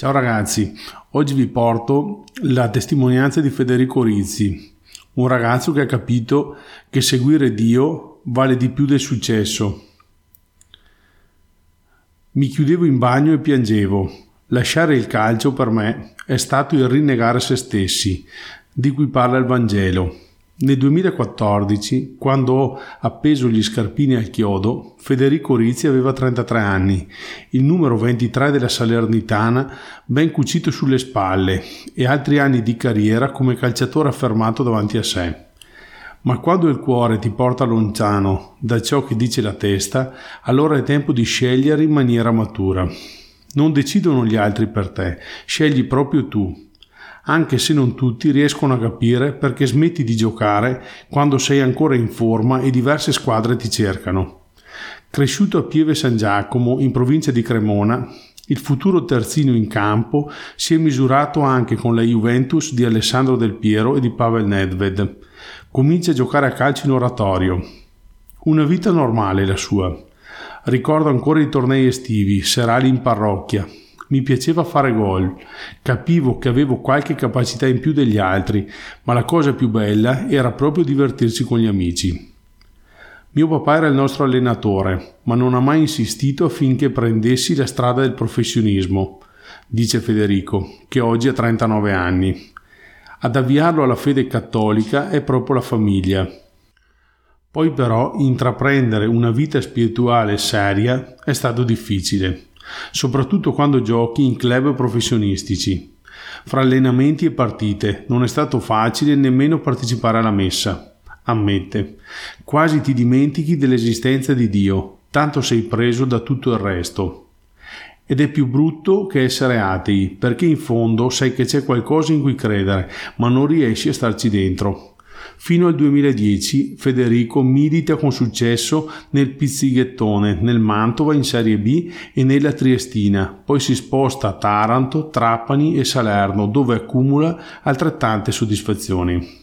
Ciao ragazzi, oggi vi porto la testimonianza di Federico Rizzi, un ragazzo che ha capito che seguire Dio vale di più del successo. Mi chiudevo in bagno e piangevo. Lasciare il calcio per me è stato il rinnegare se stessi, di cui parla il Vangelo. Nel 2014, quando ho appeso gli scarpini al chiodo, Federico Rizzi aveva 33 anni, il numero 23 della Salernitana ben cucito sulle spalle e altri anni di carriera come calciatore affermato davanti a sé. Ma quando il cuore ti porta lontano da ciò che dice la testa, allora è tempo di scegliere in maniera matura. Non decidono gli altri per te, scegli proprio tu anche se non tutti riescono a capire perché smetti di giocare quando sei ancora in forma e diverse squadre ti cercano. Cresciuto a Pieve San Giacomo, in provincia di Cremona, il futuro terzino in campo si è misurato anche con la Juventus di Alessandro Del Piero e di Pavel Nedved. Comincia a giocare a calcio in oratorio. Una vita normale la sua. Ricordo ancora i tornei estivi, serali in parrocchia, mi piaceva fare gol, capivo che avevo qualche capacità in più degli altri, ma la cosa più bella era proprio divertirsi con gli amici. Mio papà era il nostro allenatore, ma non ha mai insistito affinché prendessi la strada del professionismo, dice Federico, che oggi ha 39 anni. Ad avviarlo alla fede cattolica è proprio la famiglia. Poi però intraprendere una vita spirituale seria è stato difficile soprattutto quando giochi in club professionistici. Fra allenamenti e partite non è stato facile nemmeno partecipare alla messa, ammette. Quasi ti dimentichi dell'esistenza di Dio, tanto sei preso da tutto il resto. Ed è più brutto che essere atei, perché in fondo sai che c'è qualcosa in cui credere, ma non riesci a starci dentro. Fino al 2010 Federico milita con successo nel Pizzighettone, nel Mantova in Serie B e nella Triestina, poi si sposta a Taranto, Trapani e Salerno dove accumula altrettante soddisfazioni.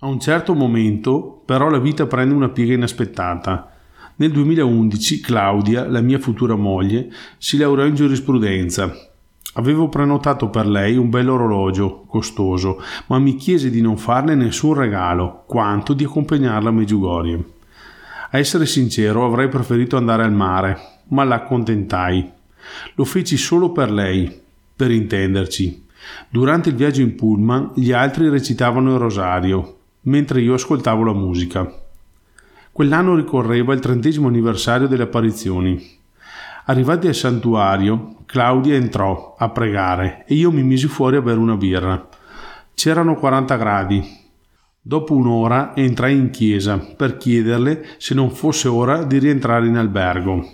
A un certo momento però la vita prende una piega inaspettata. Nel 2011 Claudia, la mia futura moglie, si laureò in giurisprudenza Avevo prenotato per lei un bel orologio, costoso, ma mi chiese di non farle nessun regalo, quanto di accompagnarla a Meggiugorie. A essere sincero, avrei preferito andare al mare, ma la accontentai. Lo feci solo per lei, per intenderci. Durante il viaggio in pullman gli altri recitavano il rosario, mentre io ascoltavo la musica. Quell'anno ricorreva il trentesimo anniversario delle apparizioni. Arrivati al santuario, Claudia entrò a pregare e io mi misi fuori a bere una birra. C'erano 40 gradi. Dopo un'ora entrai in chiesa per chiederle se non fosse ora di rientrare in albergo.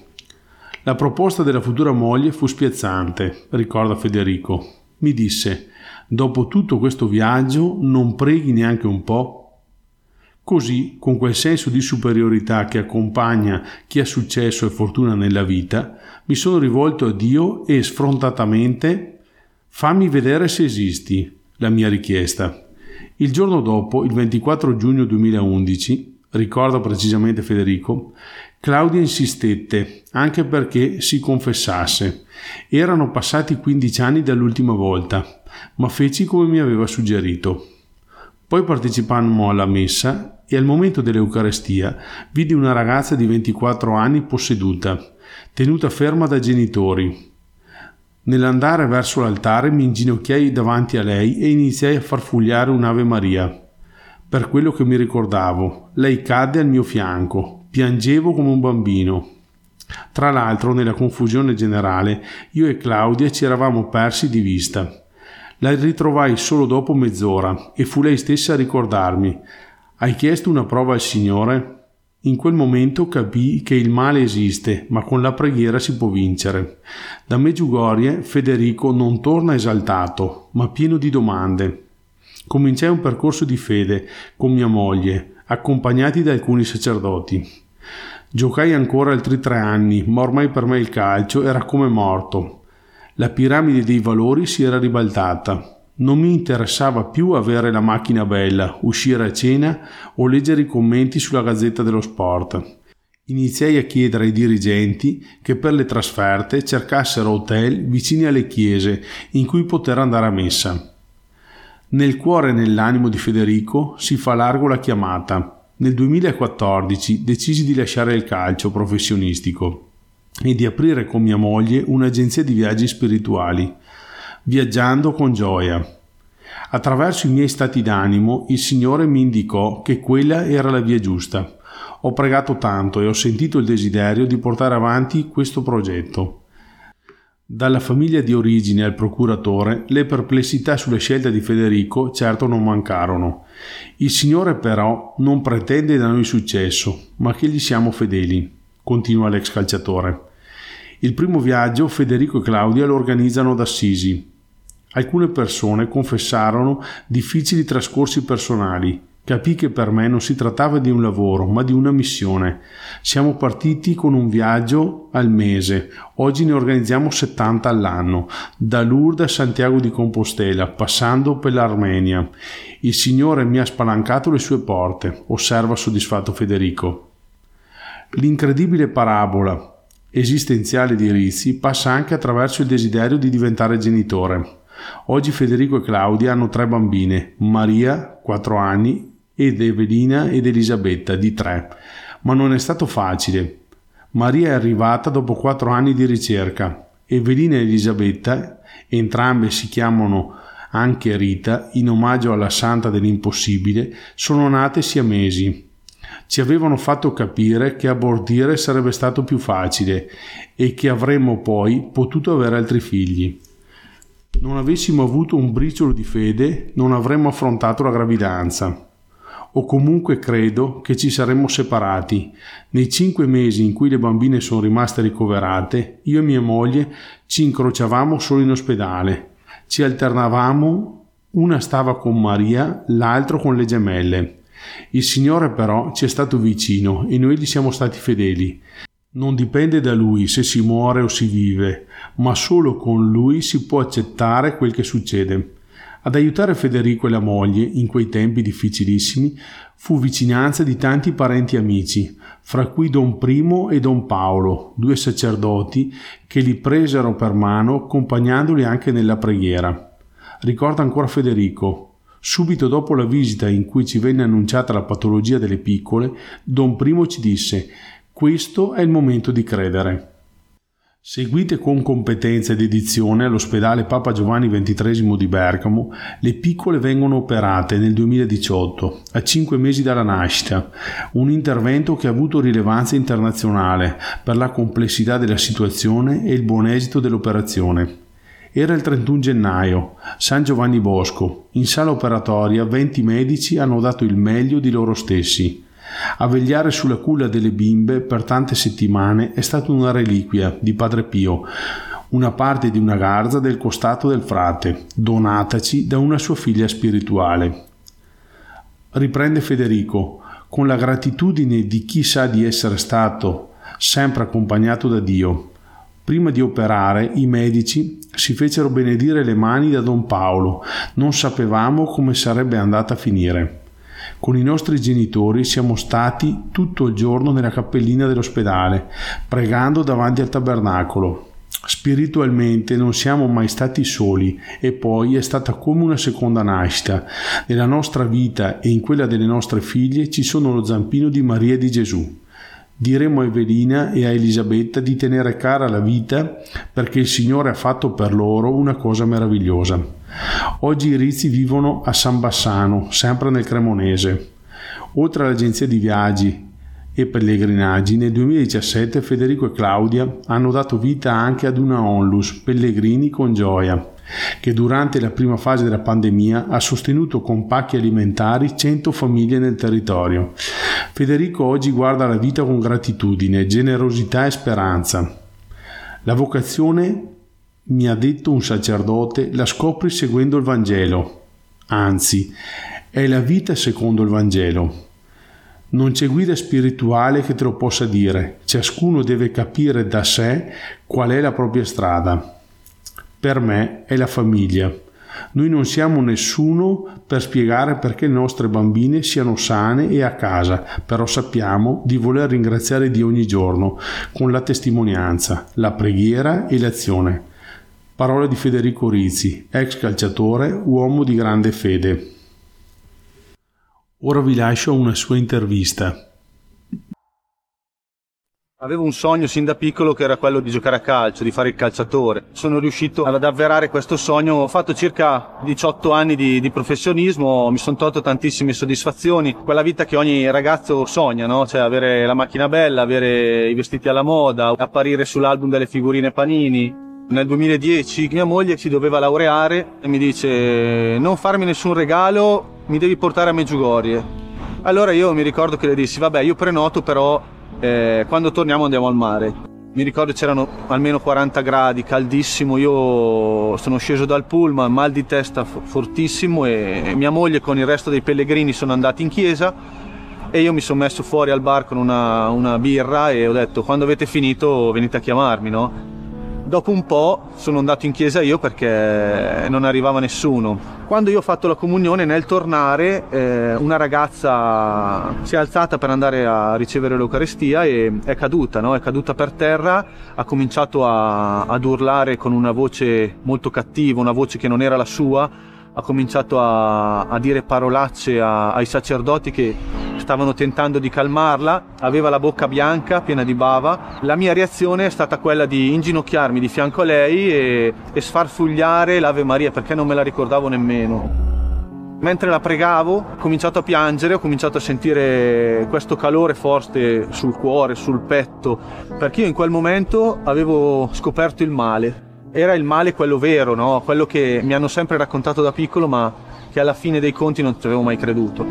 La proposta della futura moglie fu spiazzante, ricorda Federico. Mi disse: Dopo tutto questo viaggio non preghi neanche un po'? Così, con quel senso di superiorità che accompagna chi ha successo e fortuna nella vita, mi sono rivolto a Dio e sfrontatamente fammi vedere se esisti, la mia richiesta. Il giorno dopo, il 24 giugno 2011, ricorda precisamente Federico, Claudia insistette, anche perché si confessasse. Erano passati 15 anni dall'ultima volta, ma feci come mi aveva suggerito. Poi partecipammo alla messa e al momento dell'Eucarestia vidi una ragazza di 24 anni posseduta, tenuta ferma dai genitori. Nell'andare verso l'altare mi inginocchiai davanti a lei e iniziai a farfugliare un'Ave Maria. Per quello che mi ricordavo, lei cadde al mio fianco, piangevo come un bambino. Tra l'altro, nella confusione generale, io e Claudia ci eravamo persi di vista. La ritrovai solo dopo mezz'ora e fu lei stessa a ricordarmi. Hai chiesto una prova al Signore? In quel momento capii che il male esiste, ma con la preghiera si può vincere. Da Meggiugorie Federico non torna esaltato, ma pieno di domande. Cominciai un percorso di fede con mia moglie, accompagnati da alcuni sacerdoti. Giocai ancora altri tre anni, ma ormai per me il calcio era come morto. La piramide dei valori si era ribaltata. Non mi interessava più avere la macchina bella, uscire a cena o leggere i commenti sulla Gazzetta dello Sport. Iniziai a chiedere ai dirigenti che per le trasferte cercassero hotel vicini alle chiese in cui poter andare a messa. Nel cuore e nell'animo di Federico si fa largo la chiamata. Nel 2014 decisi di lasciare il calcio professionistico e di aprire con mia moglie un'agenzia di viaggi spirituali, viaggiando con gioia. Attraverso i miei stati d'animo il Signore mi indicò che quella era la via giusta. Ho pregato tanto e ho sentito il desiderio di portare avanti questo progetto. Dalla famiglia di origine al procuratore, le perplessità sulle scelte di Federico certo non mancarono. Il Signore però non pretende da noi successo, ma che gli siamo fedeli continua l'ex calciatore. Il primo viaggio Federico e Claudia lo organizzano ad Assisi. Alcune persone confessarono difficili trascorsi personali. Capì che per me non si trattava di un lavoro, ma di una missione. Siamo partiti con un viaggio al mese. Oggi ne organizziamo 70 all'anno, da Lourdes a Santiago di Compostela, passando per l'Armenia. Il Signore mi ha spalancato le sue porte, osserva soddisfatto Federico. L'incredibile parabola esistenziale di Rizzi passa anche attraverso il desiderio di diventare genitore. Oggi Federico e Claudia hanno tre bambine, Maria, 4 anni, ed Evelina ed Elisabetta, di 3. Ma non è stato facile. Maria è arrivata dopo 4 anni di ricerca. Evelina e Elisabetta, entrambe si chiamano anche Rita, in omaggio alla santa dell'impossibile, sono nate siamesi ci avevano fatto capire che abortire sarebbe stato più facile e che avremmo poi potuto avere altri figli. Non avessimo avuto un briciolo di fede, non avremmo affrontato la gravidanza. O comunque credo che ci saremmo separati. Nei cinque mesi in cui le bambine sono rimaste ricoverate, io e mia moglie ci incrociavamo solo in ospedale. Ci alternavamo, una stava con Maria, l'altro con le gemelle. Il Signore però ci è stato vicino e noi gli siamo stati fedeli. Non dipende da Lui se si muore o si vive, ma solo con Lui si può accettare quel che succede. Ad aiutare Federico e la moglie in quei tempi difficilissimi fu vicinanza di tanti parenti e amici, fra cui Don Primo e Don Paolo, due sacerdoti che li presero per mano accompagnandoli anche nella preghiera. Ricorda ancora Federico, Subito dopo la visita in cui ci venne annunciata la patologia delle piccole, Don Primo ci disse questo è il momento di credere. Seguite con competenza ed edizione all'ospedale Papa Giovanni XXIII di Bergamo, le piccole vengono operate nel 2018, a cinque mesi dalla nascita, un intervento che ha avuto rilevanza internazionale per la complessità della situazione e il buon esito dell'operazione. Era il 31 gennaio, San Giovanni Bosco. In sala operatoria 20 medici hanno dato il meglio di loro stessi. A vegliare sulla culla delle bimbe per tante settimane è stata una reliquia di Padre Pio, una parte di una garza del costato del frate, donataci da una sua figlia spirituale. Riprende Federico, con la gratitudine di chi sa di essere stato sempre accompagnato da Dio Prima di operare, i medici si fecero benedire le mani da Don Paolo. Non sapevamo come sarebbe andata a finire. Con i nostri genitori siamo stati tutto il giorno nella cappellina dell'ospedale, pregando davanti al tabernacolo. Spiritualmente non siamo mai stati soli e poi è stata come una seconda nascita. Nella nostra vita e in quella delle nostre figlie ci sono lo zampino di Maria e di Gesù. Diremo a Evelina e a Elisabetta di tenere cara la vita perché il Signore ha fatto per loro una cosa meravigliosa. Oggi i Rizzi vivono a San Bassano, sempre nel Cremonese. Oltre all'agenzia di viaggi e pellegrinaggi, nel 2017 Federico e Claudia hanno dato vita anche ad una onlus, Pellegrini con gioia, che durante la prima fase della pandemia ha sostenuto con pacchi alimentari 100 famiglie nel territorio. Federico oggi guarda la vita con gratitudine, generosità e speranza. La vocazione, mi ha detto un sacerdote, la scopri seguendo il Vangelo. Anzi, è la vita secondo il Vangelo. Non c'è guida spirituale che te lo possa dire, ciascuno deve capire da sé qual è la propria strada. Per me è la famiglia. Noi non siamo nessuno per spiegare perché le nostre bambine siano sane e a casa, però sappiamo di voler ringraziare Dio ogni giorno con la testimonianza, la preghiera e l'azione. Parole di Federico Rizzi, ex calciatore, uomo di grande fede. Ora vi lascio una sua intervista. Avevo un sogno sin da piccolo che era quello di giocare a calcio, di fare il calciatore. Sono riuscito ad avverare questo sogno. Ho fatto circa 18 anni di, di professionismo, mi sono tolto tantissime soddisfazioni. Quella vita che ogni ragazzo sogna, no? Cioè avere la macchina bella, avere i vestiti alla moda, apparire sull'album delle figurine panini. Nel 2010 mia moglie si doveva laureare e mi dice non farmi nessun regalo, mi devi portare a Meggiugorie. Allora io mi ricordo che le dissi vabbè io prenoto però eh, quando torniamo andiamo al mare. Mi ricordo c'erano almeno 40 gradi, caldissimo, io sono sceso dal pullman, mal di testa fortissimo e mia moglie con il resto dei pellegrini sono andati in chiesa e io mi sono messo fuori al bar con una, una birra e ho detto quando avete finito venite a chiamarmi, no? Dopo un po' sono andato in chiesa io perché non arrivava nessuno. Quando io ho fatto la comunione, nel tornare, eh, una ragazza si è alzata per andare a ricevere l'Eucarestia e è caduta, no? è caduta per terra, ha cominciato a, ad urlare con una voce molto cattiva, una voce che non era la sua, ha cominciato a, a dire parolacce a, ai sacerdoti che stavano tentando di calmarla, aveva la bocca bianca, piena di bava. La mia reazione è stata quella di inginocchiarmi di fianco a lei e, e sfarfugliare l'Ave Maria perché non me la ricordavo nemmeno. Mentre la pregavo ho cominciato a piangere, ho cominciato a sentire questo calore forte sul cuore, sul petto, perché io in quel momento avevo scoperto il male. Era il male quello vero, no? quello che mi hanno sempre raccontato da piccolo, ma che alla fine dei conti non ci avevo mai creduto.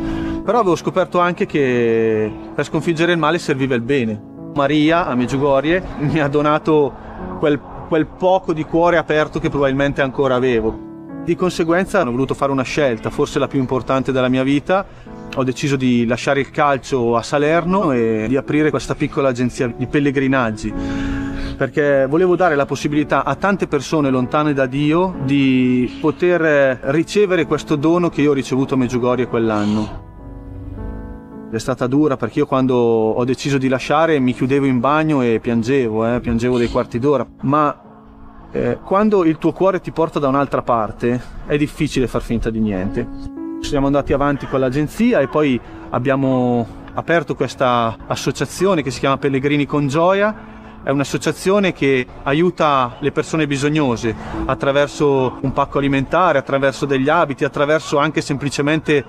Però avevo scoperto anche che per sconfiggere il male serviva il bene. Maria a Meggiugorie mi ha donato quel, quel poco di cuore aperto che probabilmente ancora avevo. Di conseguenza ho voluto fare una scelta, forse la più importante della mia vita. Ho deciso di lasciare il calcio a Salerno e di aprire questa piccola agenzia di pellegrinaggi perché volevo dare la possibilità a tante persone lontane da Dio di poter ricevere questo dono che io ho ricevuto a Meggiugorie quell'anno. È stata dura perché io quando ho deciso di lasciare mi chiudevo in bagno e piangevo, eh, piangevo dei quarti d'ora, ma eh, quando il tuo cuore ti porta da un'altra parte è difficile far finta di niente. Siamo andati avanti con l'agenzia e poi abbiamo aperto questa associazione che si chiama Pellegrini con Gioia è un'associazione che aiuta le persone bisognose attraverso un pacco alimentare, attraverso degli abiti, attraverso anche semplicemente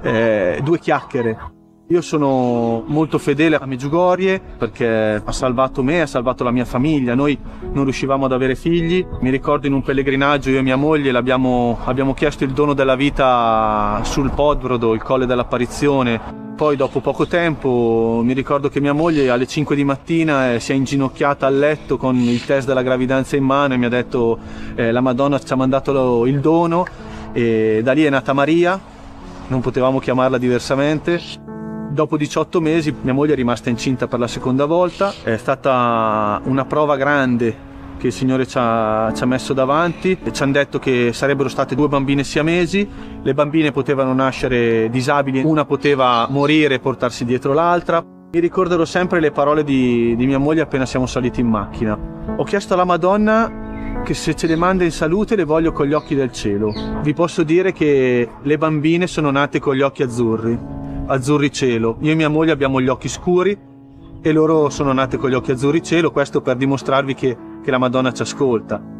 eh, due chiacchiere. Io sono molto fedele a Meggiugorie perché ha salvato me, ha salvato la mia famiglia. Noi non riuscivamo ad avere figli. Mi ricordo in un pellegrinaggio io e mia moglie abbiamo, chiesto il dono della vita sul Podbrodo, il colle dell'apparizione poi dopo poco tempo mi ricordo che mia moglie alle 5 di mattina eh, si è inginocchiata al letto con il test della gravidanza in mano e mi ha detto eh, la Madonna ci ha mandato lo, il dono e da lì è nata Maria, non potevamo chiamarla diversamente. Dopo 18 mesi mia moglie è rimasta incinta per la seconda volta, è stata una prova grande che il Signore ci ha, ci ha messo davanti. Ci hanno detto che sarebbero state due bambine siamesi, le bambine potevano nascere disabili, una poteva morire e portarsi dietro l'altra. Mi ricorderò sempre le parole di, di mia moglie appena siamo saliti in macchina. Ho chiesto alla Madonna che se ce le manda in salute le voglio con gli occhi del cielo. Vi posso dire che le bambine sono nate con gli occhi azzurri, azzurri cielo. Io e mia moglie abbiamo gli occhi scuri e loro sono nate con gli occhi azzurri cielo, questo per dimostrarvi che che la Madonna ci ascolta.